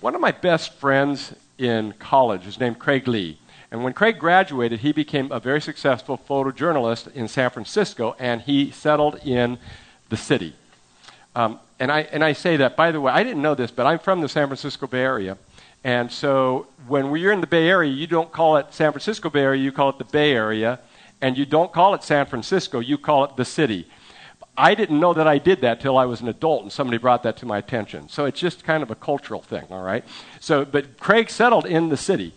one of my best friends in college is named Craig Lee. And when Craig graduated, he became a very successful photojournalist in San Francisco, and he settled in the city. Um, and, I, and I say that, by the way, I didn't know this, but I'm from the San Francisco Bay Area. And so when you're in the Bay Area, you don't call it San Francisco Bay Area, you call it the Bay Area. And you don't call it San Francisco, you call it the city. I didn't know that I did that till I was an adult, and somebody brought that to my attention. So it's just kind of a cultural thing, all right? So, but Craig settled in the city,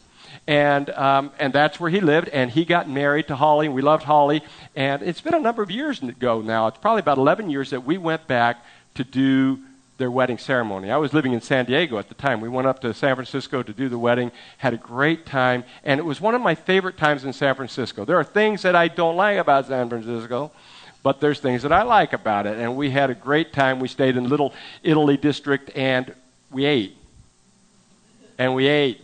and um, and that's where he lived, and he got married to Holly, and we loved Holly, and it's been a number of years ago now. It's probably about 11 years that we went back to do their wedding ceremony. I was living in San Diego at the time. We went up to San Francisco to do the wedding, had a great time, and it was one of my favorite times in San Francisco. There are things that I don't like about San Francisco but there's things that I like about it. And we had a great time. We stayed in Little Italy District and we ate. And we ate.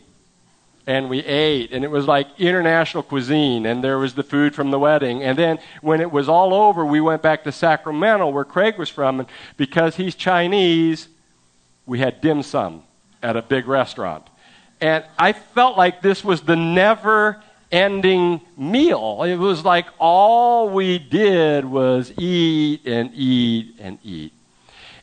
And we ate. And it was like international cuisine. And there was the food from the wedding. And then when it was all over, we went back to Sacramento, where Craig was from. And because he's Chinese, we had dim sum at a big restaurant. And I felt like this was the never ending meal. It was like all we did was eat and eat and eat.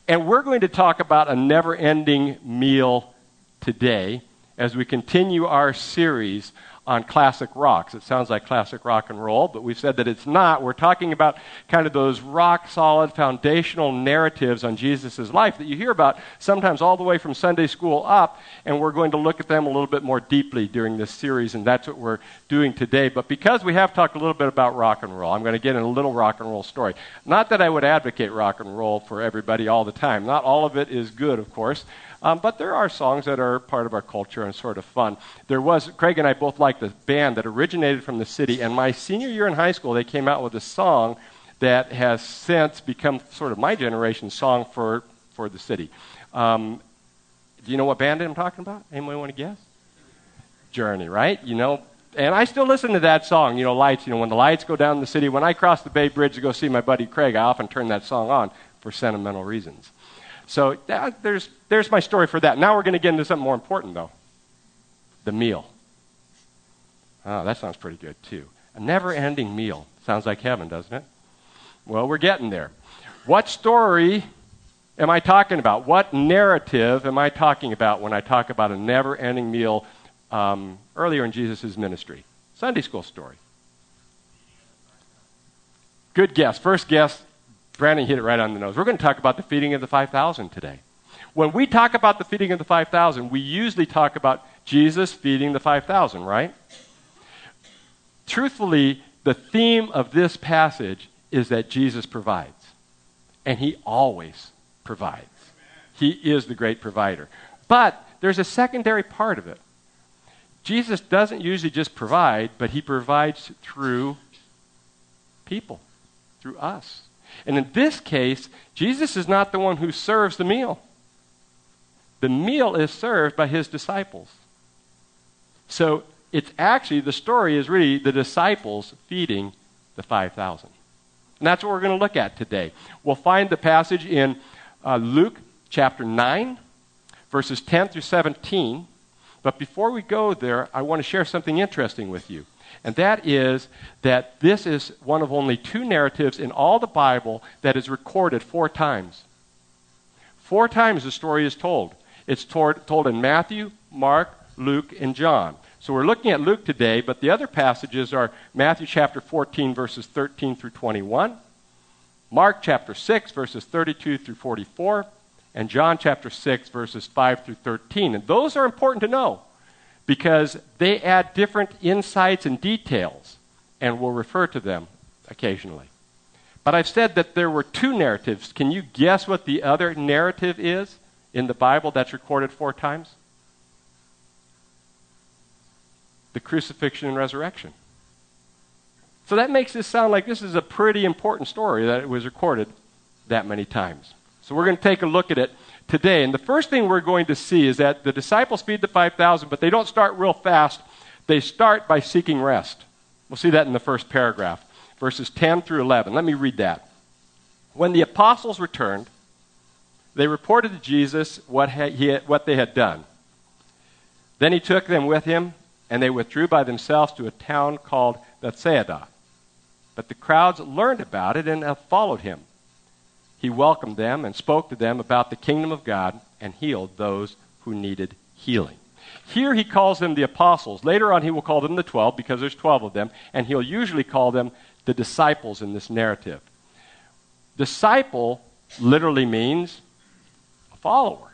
And we're going to talk about a never ending meal today as we continue our series on classic rocks. It sounds like classic rock and roll, but we've said that it's not. We're talking about kind of those rock solid foundational narratives on Jesus' life that you hear about sometimes all the way from Sunday school up, and we're going to look at them a little bit more deeply during this series, and that's what we're doing today. But because we have talked a little bit about rock and roll, I'm going to get in a little rock and roll story. Not that I would advocate rock and roll for everybody all the time. Not all of it is good, of course. Um, but there are songs that are part of our culture and sort of fun. There was, Craig and I both liked the band that originated from the city, and my senior year in high school, they came out with a song that has since become sort of my generation's song for, for the city. Um, do you know what band I'm talking about? Anyone want to guess? Journey, right? You know, and I still listen to that song, you know, lights, you know, when the lights go down in the city. When I cross the Bay Bridge to go see my buddy Craig, I often turn that song on for sentimental reasons. So that, there's, there's my story for that. Now we're going to get into something more important, though the meal. Oh, that sounds pretty good, too. A never ending meal. Sounds like heaven, doesn't it? Well, we're getting there. What story am I talking about? What narrative am I talking about when I talk about a never ending meal um, earlier in Jesus' ministry? Sunday school story. Good guess. First guess Brandon hit it right on the nose. We're going to talk about the feeding of the 5,000 today. When we talk about the feeding of the 5,000, we usually talk about Jesus feeding the 5,000, right? Truthfully, the theme of this passage is that Jesus provides. And he always provides. He is the great provider. But there's a secondary part of it. Jesus doesn't usually just provide, but he provides through people, through us. And in this case, Jesus is not the one who serves the meal. The meal is served by his disciples. So it's actually, the story is really the disciples feeding the 5,000. And that's what we're going to look at today. We'll find the passage in uh, Luke chapter 9, verses 10 through 17. But before we go there, I want to share something interesting with you. And that is that this is one of only two narratives in all the Bible that is recorded four times. Four times the story is told. It's told in Matthew, Mark, Luke, and John. So we're looking at Luke today, but the other passages are Matthew chapter 14, verses 13 through 21, Mark chapter 6, verses 32 through 44, and John chapter 6, verses 5 through 13. And those are important to know because they add different insights and details, and we'll refer to them occasionally. But I've said that there were two narratives. Can you guess what the other narrative is in the Bible that's recorded four times? The crucifixion and resurrection. So that makes this sound like this is a pretty important story that it was recorded that many times. So we're going to take a look at it today. And the first thing we're going to see is that the disciples feed the 5,000, but they don't start real fast. They start by seeking rest. We'll see that in the first paragraph, verses 10 through 11. Let me read that. When the apostles returned, they reported to Jesus what, he, what they had done. Then he took them with him, and they withdrew by themselves to a town called Bethsaida. But the crowds learned about it and followed him. He welcomed them and spoke to them about the kingdom of God and healed those who needed healing. Here he calls them the apostles. Later on, he will call them the 12 because there's 12 of them, and he'll usually call them the disciples in this narrative. Disciple literally means a follower.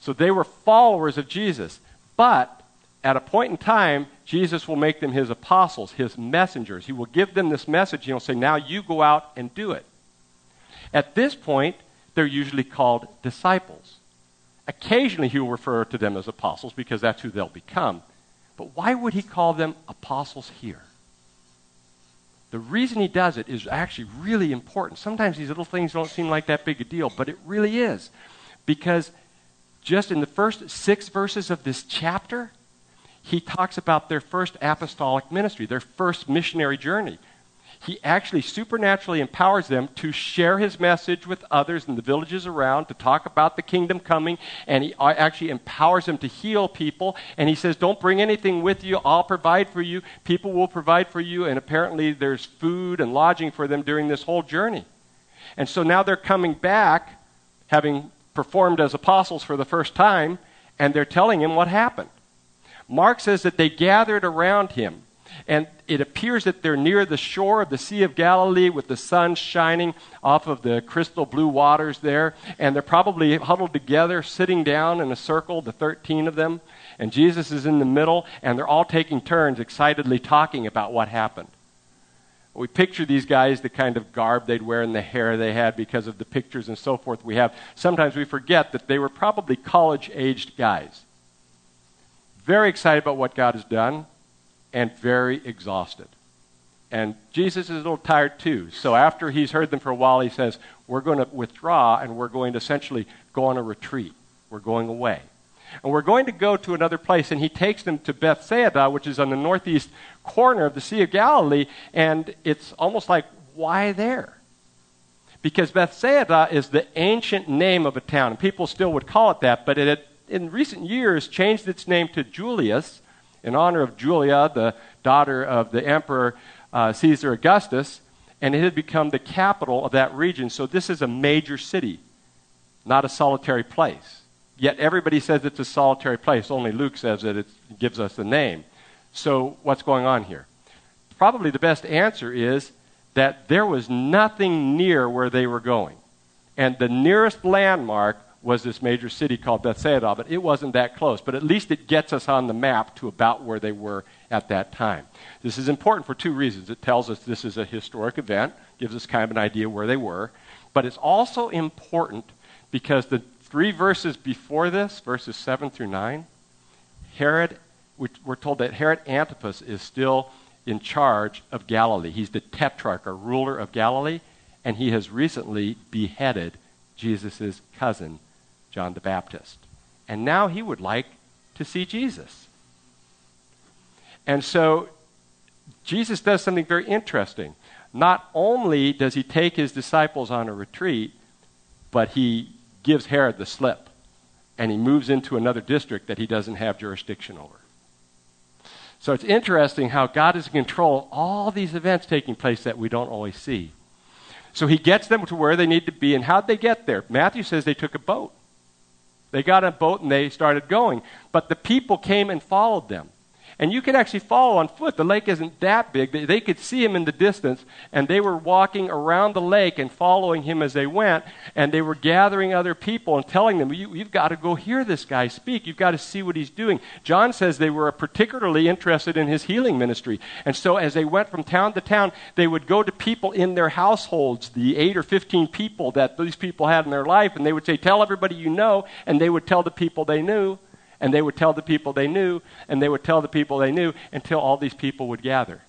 So they were followers of Jesus. But at a point in time, Jesus will make them his apostles, his messengers. He will give them this message. He'll say, Now you go out and do it. At this point, they're usually called disciples. Occasionally, he will refer to them as apostles because that's who they'll become. But why would he call them apostles here? The reason he does it is actually really important. Sometimes these little things don't seem like that big a deal, but it really is. Because just in the first six verses of this chapter, he talks about their first apostolic ministry, their first missionary journey he actually supernaturally empowers them to share his message with others in the villages around, to talk about the kingdom coming, and he actually empowers them to heal people. And he says, Don't bring anything with you, I'll provide for you. People will provide for you, and apparently there's food and lodging for them during this whole journey. And so now they're coming back, having performed as apostles for the first time, and they're telling him what happened. Mark says that they gathered around him and it appears that they're near the shore of the Sea of Galilee with the sun shining off of the crystal blue waters there. And they're probably huddled together, sitting down in a circle, the 13 of them. And Jesus is in the middle, and they're all taking turns excitedly talking about what happened. We picture these guys, the kind of garb they'd wear and the hair they had because of the pictures and so forth we have. Sometimes we forget that they were probably college aged guys. Very excited about what God has done and very exhausted. And Jesus is a little tired too. So after he's heard them for a while, he says, We're going to withdraw and we're going to essentially go on a retreat. We're going away. And we're going to go to another place. And he takes them to Bethsaida, which is on the northeast corner of the Sea of Galilee. And it's almost like, why there? Because Bethsaida is the ancient name of a town. And people still would call it that, but it had, in recent years, changed its name to Julias in honor of Julia, the daughter of the emperor uh, Caesar Augustus, and it had become the capital of that region. So this is a major city, not a solitary place. Yet everybody says it's a solitary place. Only Luke says that it gives us the name. So what's going on here? Probably the best answer is that there was nothing near where they were going. And the nearest landmark was this major city called Bethsaida, but it wasn't that close. But at least it gets us on the map to about where they were at that time. This is important for two reasons. It tells us this is a historic event, gives us kind of an idea where they were, but it's also important because the three verses before this, verses 7 through 9, Herod, we're told that Herod Antipas is still in charge of Galilee. He's the tetrarch or ruler of Galilee, and he has recently beheaded Jesus' cousin, John the Baptist. And now he would like to see Jesus. And so Jesus does something very interesting. Not only does he take his disciples on a retreat, but he gives Herod the slip and he moves into another district that he doesn't have jurisdiction over. So it's interesting how God is in control of all these events taking place that we don't always see. So he gets them to where they need to be, and how'd they get there? Matthew says they took a boat. They got a boat and they started going. But the people came and followed them. And you could actually follow on foot. The lake isn't that big. They, they, could see him in the distance, and they were walking around the lake and following him as they went. And they were gathering other people and telling them, you, You've got to go hear this guy speak. You've got to see what he's doing. John says they were particularly interested in his healing ministry. And so as they went from town to town, they would go to people in their households, the eight or 15 people that these people had in their life, and they would say, Tell everybody you know. And they would tell the people they knew and they would tell the people they knew, and they would tell the people they knew until all these people would gather.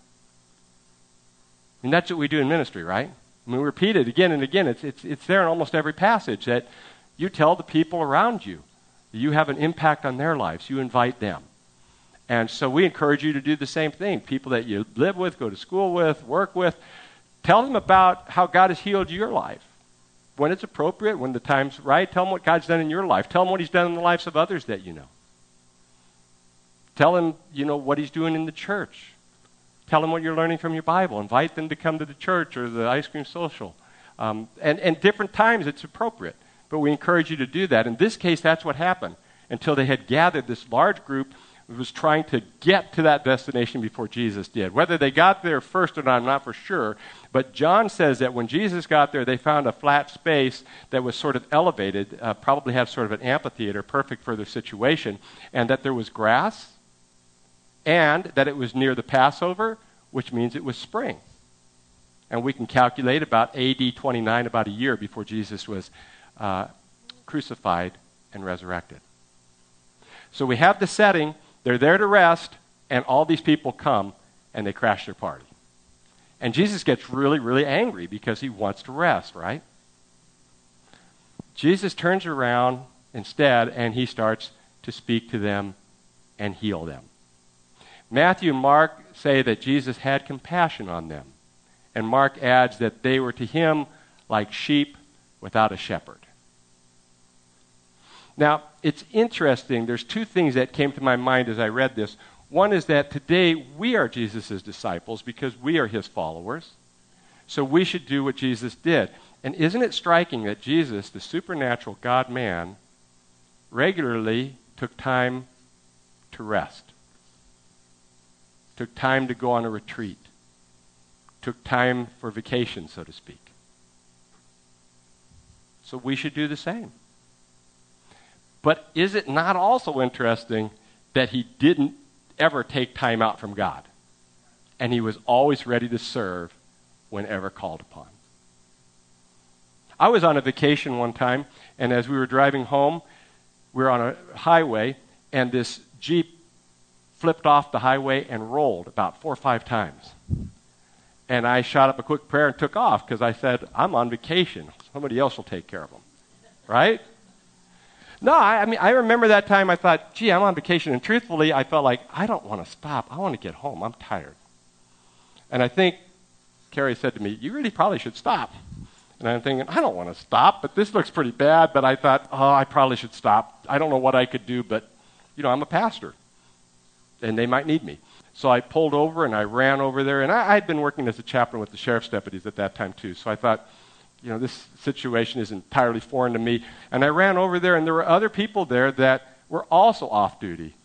And that's what we do in ministry, right? I mean, we repeat it again and again. It's, it's, it's there in almost every passage that you tell the people around you. You have an impact on their lives. You invite them. And so we encourage you to do the same thing. People that you live with, go to school with, work with, tell them about how God has healed your life. When it's appropriate, when the time's right, tell them what God's done in your life. Tell them what He's done in the lives of others that you know. Tell him, you know, what he's doing in the church. Tell him what you're learning from your Bible. Invite them to come to the church or the ice cream social. Um, and, and different times it's appropriate. But we encourage you to do that. In this case, that's what happened. Until they had gathered this large group was trying to get to that destination before Jesus did. Whether they got there first or not, I'm not for sure. But John says that when Jesus got there, they found a flat space that was sort of elevated, uh, probably had sort of an amphitheater, perfect for their situation, and that there was grass and that it was near the Passover, which means it was spring. And we can calculate about AD 29, about a year before Jesus was uh, crucified and resurrected. So we have the setting, they're there to rest, and all these people come and they crash their party. And Jesus gets really, really angry because he wants to rest, right? Jesus turns around instead and he starts to speak to them and heal them. Matthew and Mark say that Jesus had compassion on them. And Mark adds that they were to him like sheep without a shepherd. Now, it's interesting. There's two things that came to my mind as I read this. One is that today we are Jesus' disciples because we are his followers. So we should do what Jesus did. And isn't it striking that Jesus, the supernatural God man, regularly took time to rest? Took time to go on a retreat, took time for vacation, so to speak. So we should do the same. But is it not also interesting that he didn't ever take time out from God? And he was always ready to serve whenever called upon. I was on a vacation one time, and as we were driving home, we were on a highway, and this Jeep flipped off the highway and rolled about four or five times. And I shot up a quick prayer and took off because I said, I'm on vacation. Somebody else will take care of them. Right? No, I, I, mean, I remember that time I thought, gee, I'm on vacation. And truthfully, I felt like, I don't want to stop. I want to get home. I'm tired. And I think Carrie said to me, You really probably should stop. And I'm thinking, I don't want to stop, but this looks pretty bad. But I thought, oh, I probably should stop. I don't know what I could do, but, you know, I'm a pastor and they might need me. So I pulled over and I ran over there, and I, had been working as a chaplain with the sheriff's deputies at that time too. So I thought, you know, this situation is entirely foreign to me. And I ran over there, and there were other people there that were also off duty,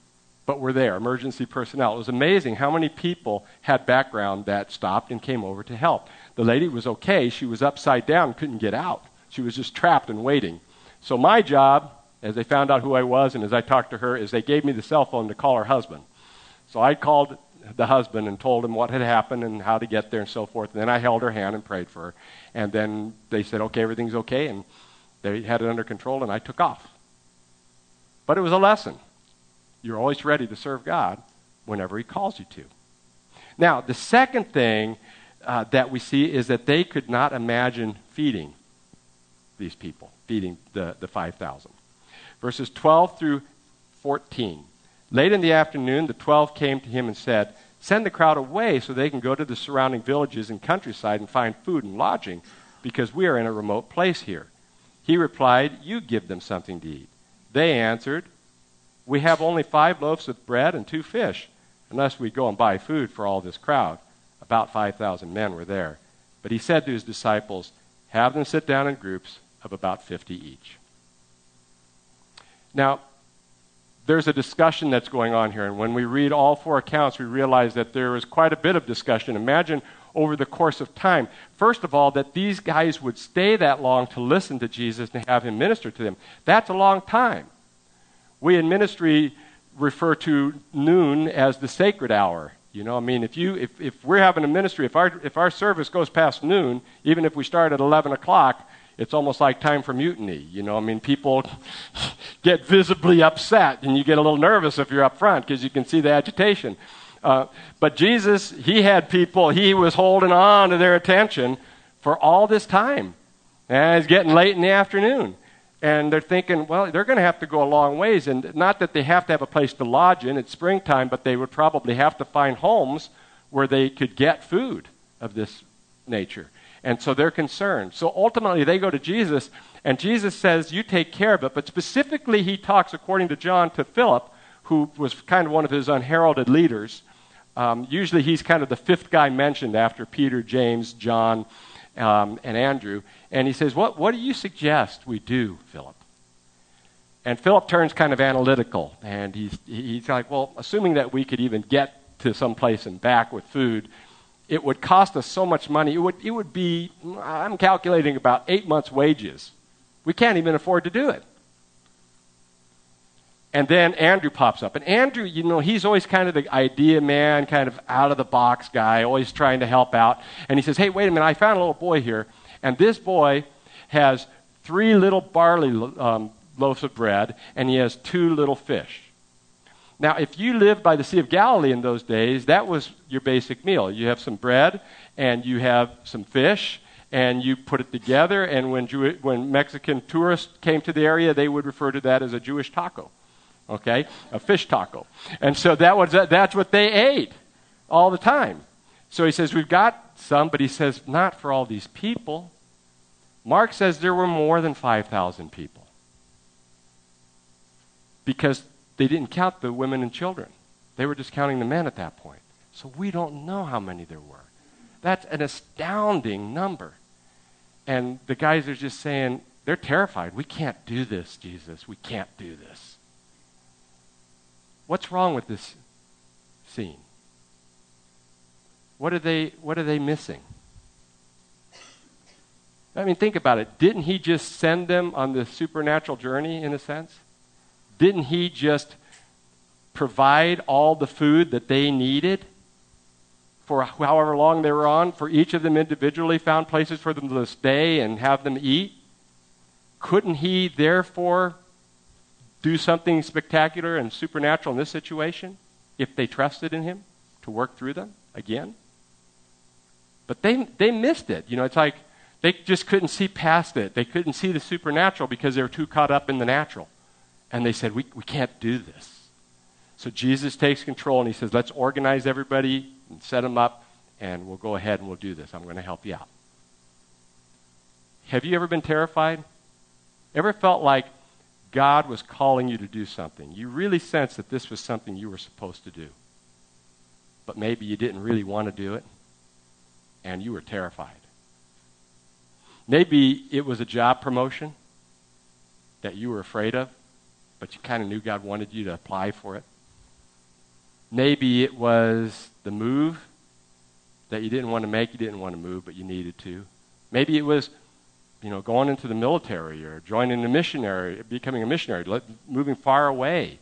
but were there, emergency personnel. It was amazing how many people had background that stopped and came over to help. The lady was okay. She was upside down, couldn't get out. She was just trapped and waiting. So my job, as they found out who I was and as I talked to her, is they gave me the cell phone to call her husband. So I called the husband and told him what had happened and how to get there and so forth. And then I held her hand and prayed for her. And then they said, okay, everything's okay. And they had it under control, and I took off. But it was a lesson. You're always ready to serve God whenever He calls you to. Now, the second thing uh, that we see is that they could not imagine feeding these people, feeding the, the 5,000. Verses 12 through 14. Late in the afternoon, the twelve came to him and said, Send the crowd away so they can go to the surrounding villages and countryside and find food and lodging, because we are in a remote place here. He replied, You give them something to eat. They answered, We have only five loaves of bread and two fish, unless we go and buy food for all this crowd. About 5,000 men were there. But he said to his disciples, Have them sit down in groups of about 50 each. Now, there's a discussion that's going on here. And when we read all four accounts, we realize that there is quite a bit of discussion. Imagine over the course of time. First of all, that these guys would stay that long to listen to Jesus and have him minister to them. That's a long time. We in ministry refer to noon as the sacred hour. You know, I mean, if, you, if, if we're having a ministry, if our, if our service goes past noon, even if we start at 11 o'clock, it's almost like time for mutiny. You know, I mean, people get visibly upset, and you get a little nervous if you're up front because you can see the agitation. Uh, but Jesus, he had people, he was holding on to their attention for all this time. And it's getting late in the afternoon. And they're thinking, well, they're going to have to go a long ways. And not that they have to have a place to lodge in, it's springtime, but they would probably have to find homes where they could get food of this nature. And so they're concerned. So ultimately, they go to Jesus, and Jesus says, You take care of it. But specifically, he talks, according to John, to Philip, who was kind of one of his unheralded leaders. Um, usually he's kind of the fifth guy mentioned after Peter, James, John, um, and Andrew. And he says, what, what do you suggest we do, Philip? And Philip turns kind of analytical. And he's, he's like, well, assuming that we could even get to some place and back with food, it would cost us so much money. It would, it would be, I'm calculating about eight months' wages. We can't even afford to do it. And then Andrew pops up. And Andrew, you know, he's always kind of the idea man, kind of out of the box guy, always trying to help out. And he says, Hey, wait a minute, I found a little boy here. And this boy has three little barley um, loaves of bread, and he has two little fish. Now, if you lived by the Sea of Galilee in those days, that was your basic meal. You have some bread, and you have some fish, and you put it together. And when, Jew- when Mexican tourists came to the area, they would refer to that as a Jewish taco okay? A fish taco. And so that was, that's what they ate all the time. So he says, We've got some, but he says, Not for all these people. Mark says there were more than 5,000 people because they didn't count the women and children. They were just counting the men at that point. So we don't know how many there were. That's an astounding number. And the guys are just saying, they're terrified. We can't do this, Jesus. We can't do this. What's wrong with this scene? What are they, what are they missing? I mean, think about it. Didn't he just send them on this supernatural journey, in a sense? Didn't he just provide all the food that they needed for however long they were on? For each of them individually, found places for them to stay and have them eat? Couldn't he, therefore, do something spectacular and supernatural in this situation if they trusted in him to work through them again. But they, they missed it. You know, it's like they just couldn't see past it. They couldn't see the supernatural because they were too caught up in the natural. And they said, we, we can't do this. So Jesus takes control and he says, let's organize everybody and set them up, and we'll go ahead and we'll do this. I'm going to help you out. Have you ever been terrified? Ever felt like God was calling you to do something. You really sensed that this was something you were supposed to do. But maybe you didn't really want to do it, and you were terrified. Maybe it was a job promotion that you were afraid of, but you kind of knew God wanted you to apply for it. Maybe it was the move that you didn't want to make, you didn't want to move, but you needed to. Maybe it was you know, going into the military or joining a missionary, becoming a missionary, moving far away.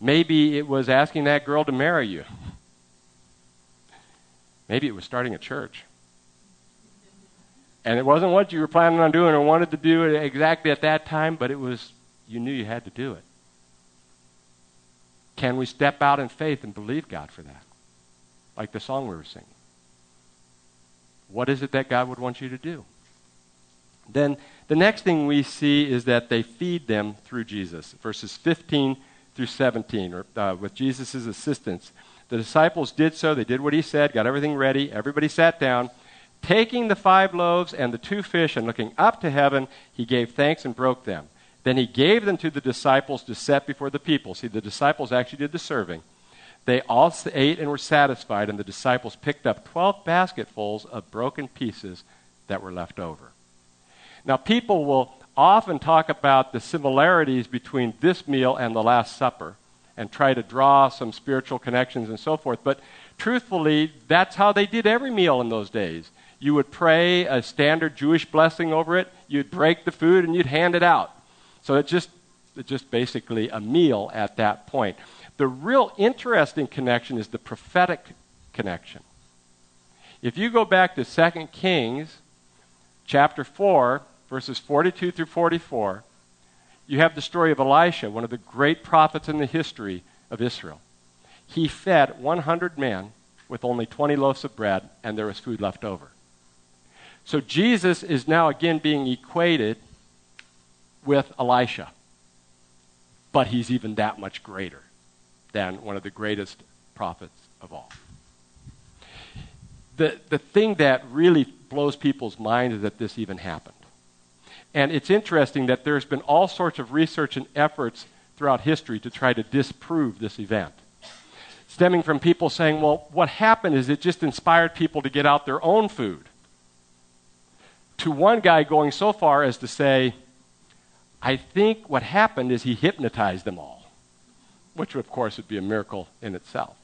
Maybe it was asking that girl to marry you. Maybe it was starting a church. And it wasn't what you were planning on doing or wanted to do exactly at that time, but it was, you knew you had to do it. Can we step out in faith and believe God for that? Like the song we were singing. What is it that God would want you to do? Then the next thing we see is that they feed them through Jesus. Verses 15 through 17, or, uh, with Jesus' assistance. The disciples did so. They did what he said, got everything ready. Everybody sat down. Taking the five loaves and the two fish and looking up to heaven, he gave thanks and broke them. Then he gave them to the disciples to set before the people. See, the disciples actually did the serving. They all ate and were satisfied, and the disciples picked up 12 basketfuls of broken pieces that were left over. Now, people will often talk about the similarities between this meal and the Last Supper and try to draw some spiritual connections and so forth. But truthfully, that's how they did every meal in those days. You would pray a standard Jewish blessing over it, you'd break the food, and you'd hand it out. So it's just, it's just basically a meal at that point. The real interesting connection is the prophetic connection. If you go back to 2 Kings chapter 4, verses 42 through 44, you have the story of Elisha, one of the great prophets in the history of Israel. He fed 100 men with only 20 loaves of bread, and there was food left over. So Jesus is now again being equated with Elisha, but he's even that much greater than one of the greatest prophets of all. The, the thing that really blows people's mind is that this even happened. And it's interesting that there's been all sorts of research and efforts throughout history to try to disprove this event. Stemming from people saying, well, what happened is it just inspired people to get out their own food. To one guy going so far as to say, I think what happened is he hypnotized them all, which, of course, would be a miracle in itself.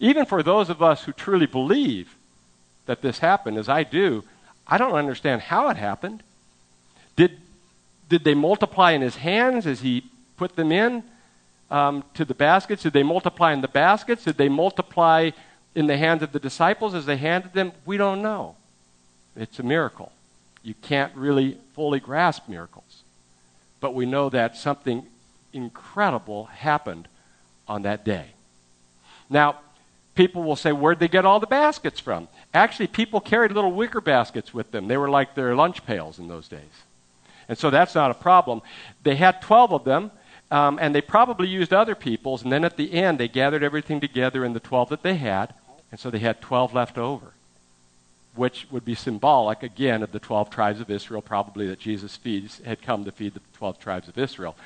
Even for those of us who truly believe that this happened, as I do, I don't understand how it happened. Did, did they multiply in his hands as he put them in um, to the baskets? Did they multiply in the baskets? Did they multiply in the hands of the disciples as they handed them? We don't know. It's a miracle. You can't really fully grasp miracles. But we know that something incredible happened on that day. Now, people will say, Where'd they get all the baskets from? Actually, people carried little wicker baskets with them. They were like their lunch pails in those days. And so that's not a problem. They had 12 of them, um, and they probably used other people's, and then at the end, they gathered everything together in the 12 that they had, and so they had 12 left over, which would be symbolic, again, of the 12 tribes of Israel, probably that Jesus feeds, had come to feed the 12 tribes of Israel.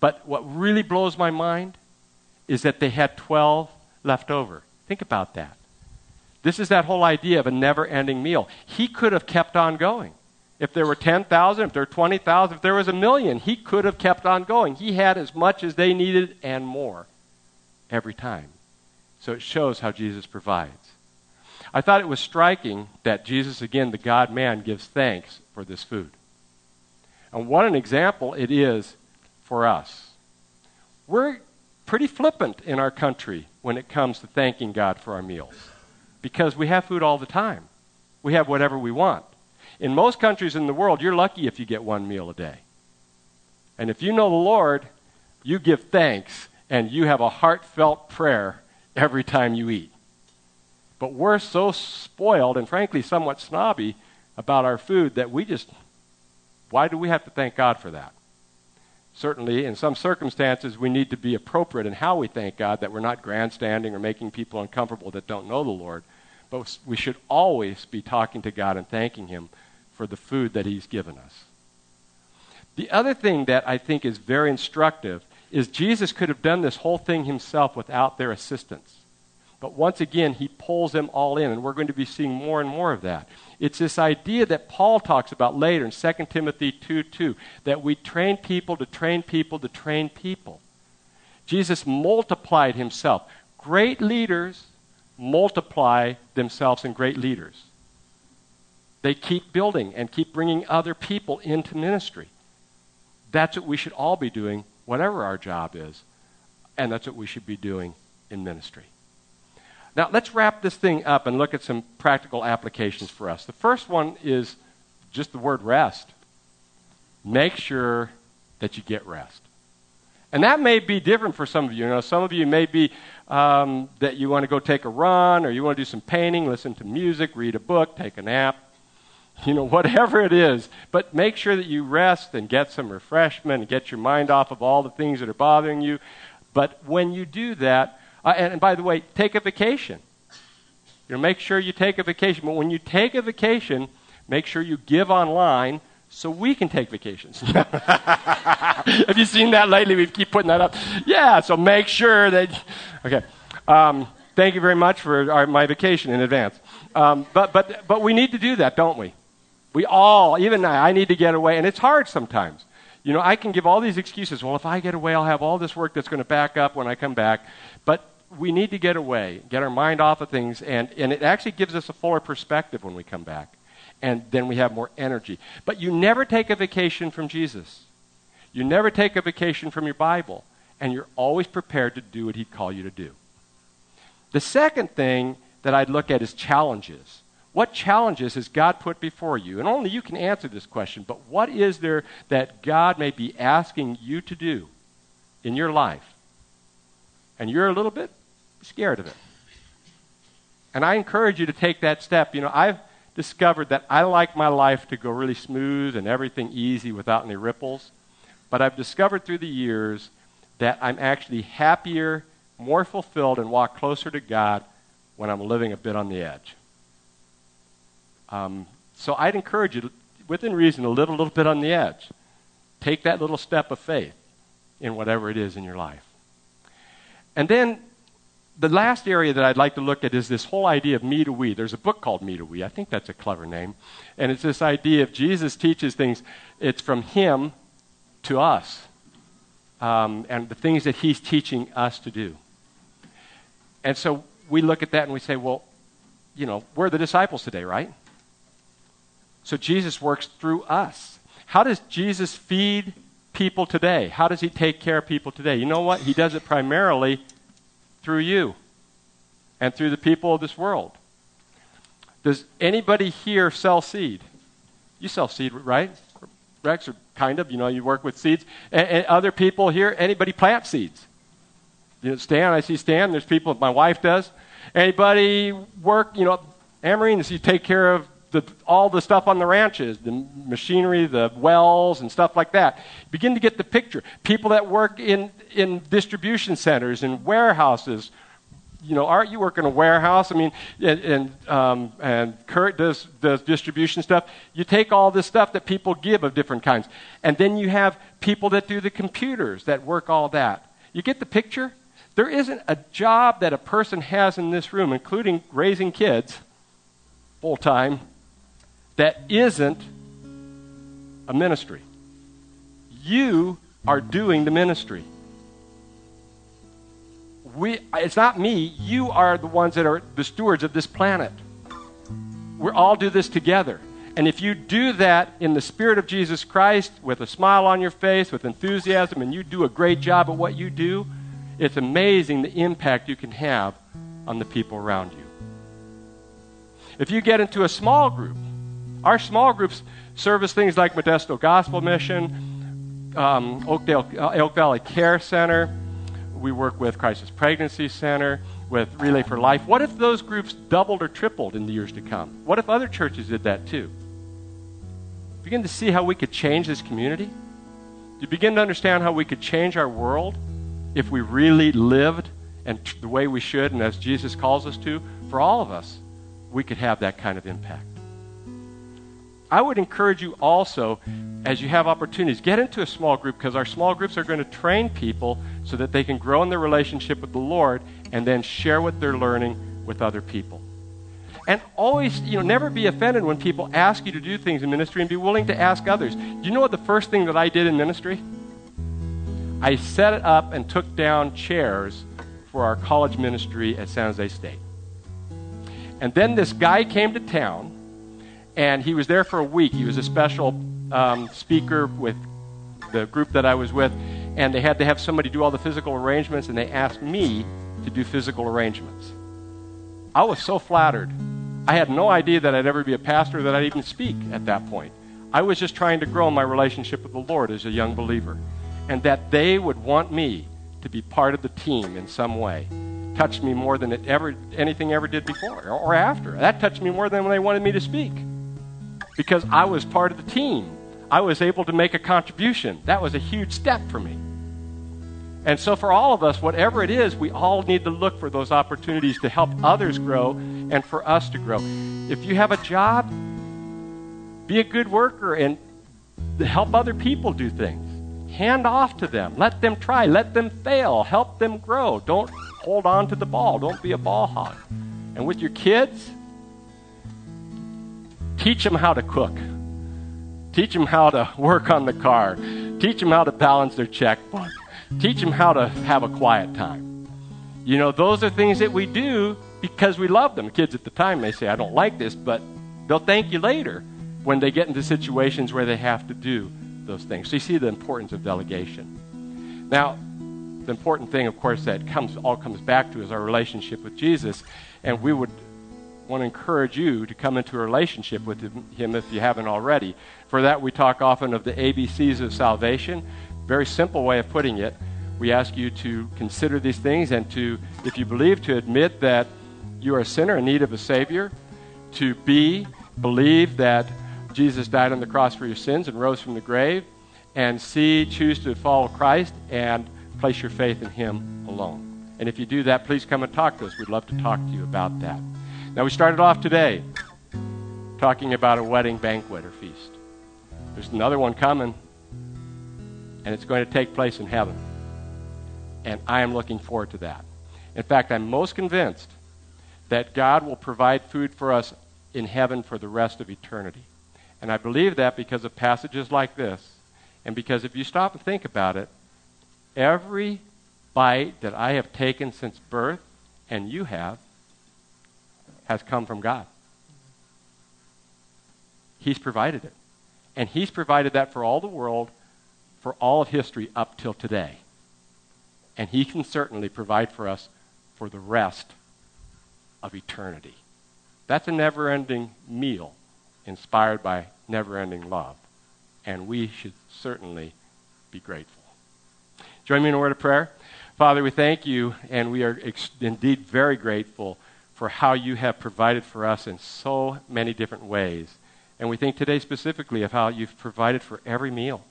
But what really blows my mind is that they had 12 left over. Think about that. This is that whole idea of a never ending meal. He could have kept on going. If there were 10,000, if there were 20,000, if there was a million, he could have kept on going. He had as much as they needed and more every time. So it shows how Jesus provides. I thought it was striking that Jesus, again, the God man, gives thanks for this food. And what an example it is for us. We're pretty flippant in our country when it comes to thanking God for our meals because we have food all the time. We have whatever we want. In most countries in the world, you're lucky if you get one meal a day. And if you know the Lord, you give thanks and you have a heartfelt prayer every time you eat. But we're so spoiled and frankly somewhat snobby about our food that we just, why do we have to thank God for that? certainly, in some circumstances, we need to be appropriate in how we thank God, that we're not grandstanding or making people uncomfortable that don't know the Lord. But we should always be talking to God and thanking Him for the food that He's given us. The other thing that I think is very instructive is Jesus could have done this whole thing himself without their assistance. But once again, he pulls them all in, and we're going to be seeing more and more of that. It's this idea that Paul talks about later in 2 Timothy 2 2, that we train people to train people to train people. Jesus multiplied himself. Great leaders multiply themselves in great leaders. They keep building and keep bringing other people into ministry. That's what we should all be doing, whatever our job is. And that's what we should be doing in ministry. Now, let's wrap this thing up and look at some practical applications for us. The first one is just the word rest. Make sure that you get rest. And that may be different for some of you. You know, some of you may be um, that you want to go take a run or you want to do some painting, listen to music, read a book, take a nap, you know, whatever it is. But make sure that you rest and get some refreshment and get your mind off of all the things that are bothering you. But when you do that, uh, and, and by the way, take a vacation. You know, make sure you take a vacation. But when you take a vacation, make sure you give online so we can take vacations. Have you seen that lately? We keep putting that up. Yeah, so make sure that. Okay. Um, thank you very much for our, my vacation in advance. Um, but, but, but we need to do that, don't we? We all, even I, I need to get away, and it's hard sometimes. You know, I can give all these excuses. Well, if I get away, I'll have all this work that's going to back up when I come back. But we need to get away, get our mind off of things, and, and it actually gives us a fuller perspective when we come back. And then we have more energy. But you never take a vacation from Jesus. You never take a vacation from your Bible. And you're always prepared to do what He'd call you to do. The second thing that I'd look at is challenges. What challenges has God put before you? And only you can answer this question, but what is there that God may be asking you to do in your life? And you're a little bit scared of it. And I encourage you to take that step. You know, I've discovered that I like my life to go really smooth and everything easy without any ripples. But I've discovered through the years that I'm actually happier, more fulfilled, and walk closer to God when I'm living a bit on the edge. Um, so I'd encourage you, within reason, to live a little bit on the edge. Take that little step of faith. in whatever it is in your life. And then the last area that I'd like to look at is this whole idea of me to we. There's a book called Me to We. I think that's a clever name. And it's this idea of Jesus teaches things, it's from him to us. Um, and the things that he's teaching us to do. And so we look at that and we say, well, you know, we're the disciples today, right? So Jesus works through us. How does Jesus feed people today? How does he take care of people today? You know what? He does it primarily through you and through the people of this world. Does anybody here sell seed? You sell seed, right? Rex, or kind of, you know, you work with seeds. And, and other people here, anybody plant seeds? You know, Stan, I see Stan, there's people, my wife does. Anybody work, you know, Amarine, you take care of the, all the stuff on the ranches, the machinery, the wells, and stuff like that. Begin to get the picture. People that work in, in distribution centers and warehouses. You know, aren't you work in a warehouse. I mean, and, and, um, and Kurt does, does distribution stuff. You take all this stuff that people give of different kinds. And then you have people that do the computers that work all that. You get the picture? There isn't a job that a person has in this room, including raising kids full time, that isn't a ministry. You are doing the ministry. We, it's not me. You are the ones that are the stewards of this planet. We all do this together. And if you do that in the Spirit of Jesus Christ, with a smile on your face, with enthusiasm, and you do a great job at what you do, it's amazing the impact you can have on the people around you. If you get into a small group, our small groups service things like Modesto Gospel Mission, um, Oakdale, uh, Oak Valley Care Center. We work with Crisis Pregnancy Center, with Relay for Life. What if those groups doubled or tripled in the years to come? What if other churches did that too? Begin to see how we could change this community? Do you begin to understand how we could change our world if we really lived and t- the way we should and as Jesus calls us to? For all of us, we could have that kind of impact. I would encourage you also, as you have opportunities, get into a small group because our small groups are going to train people so that they can grow in their relationship with the Lord and then share what they're learning with other people. And always, you know, never be offended when people ask you to do things in ministry and be willing to ask others. Do you know what the first thing that I did in ministry? I set it up and took down chairs for our college ministry at San Jose State. And then this guy came to town and he was there for a week. He was a special um, speaker with the group that I was with, and they had to have somebody do all the physical arrangements, and they asked me to do physical arrangements. I was so flattered. I had no idea that I'd ever be a pastor, that I'd even speak at that point. I was just trying to grow my relationship with the Lord as a young believer, and that they would want me to be part of the team in some way touched me more than it ever anything ever did before or after. That touched me more than when they wanted me to speak because I was part of the team. I was able to make a contribution. That was a huge step for me. And so, for all of us, whatever it is, we all need to look for those opportunities to help others grow and for us to grow. If you have a job, be a good worker and help other people do things. Hand off to them. Let them try. Let them fail. Help them grow. Don't hold on to the ball. Don't be a ball hog. And with your kids, Teach them how to cook. Teach them how to work on the car. Teach them how to balance their checkbook. Teach them how to have a quiet time. You know, those are things that we do because we love them. Kids at the time may say, I don't like this, but they'll thank you later when they get into situations where they have to do those things. So you see the importance of delegation. Now, the important thing, of course, that comes all comes back to is our relationship with Jesus, and we would want to encourage you to come into a relationship with Him if you haven't already. For that, we talk often of the ABCs of salvation. Very simple way of putting it. We ask you to consider these things and to, if you believe, to admit that you are a sinner in need of a Savior, to be, believe that Jesus died on the cross for your sins and rose from the grave, and C, choose to follow Christ and place your faith in Him alone. And if you do that, please come and talk to us. We'd love to talk to you about that. Now, we started off today talking about a wedding banquet or feast. There's another one coming, and it's going to take place in heaven. And I am looking forward to that. In fact, I'm most convinced that God will provide food for us in heaven for the rest of eternity. And I believe that because of passages like this, and because if you stop and think about it, every bite that I have taken since birth, and you have, has come from God. He's provided it. And He's provided that for all the world, for all of history up till today. And He can certainly provide for us for the rest of eternity. That's a never ending meal inspired by never ending love. And we should certainly be grateful. Join me in a word of prayer. Father, we thank you, and we are ex- indeed very grateful for how you have provided for us in so many different ways. And we think today specifically of how you've provided for every meal,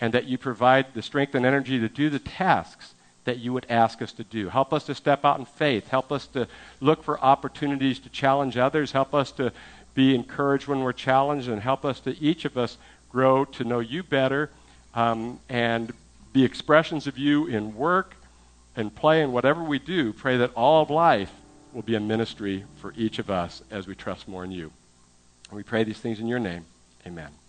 and that you provide the strength and energy to do the tasks that you would ask us to do. Help us to step out in faith. Help us to look for opportunities to challenge others. Help us to be encouraged when we're challenged, and help us to each of us grow to know you better um, and be expressions of you in work and play and whatever we do. Pray that all of life will be a ministry for each of us as we trust more in you. And we pray these things in your name. Amen.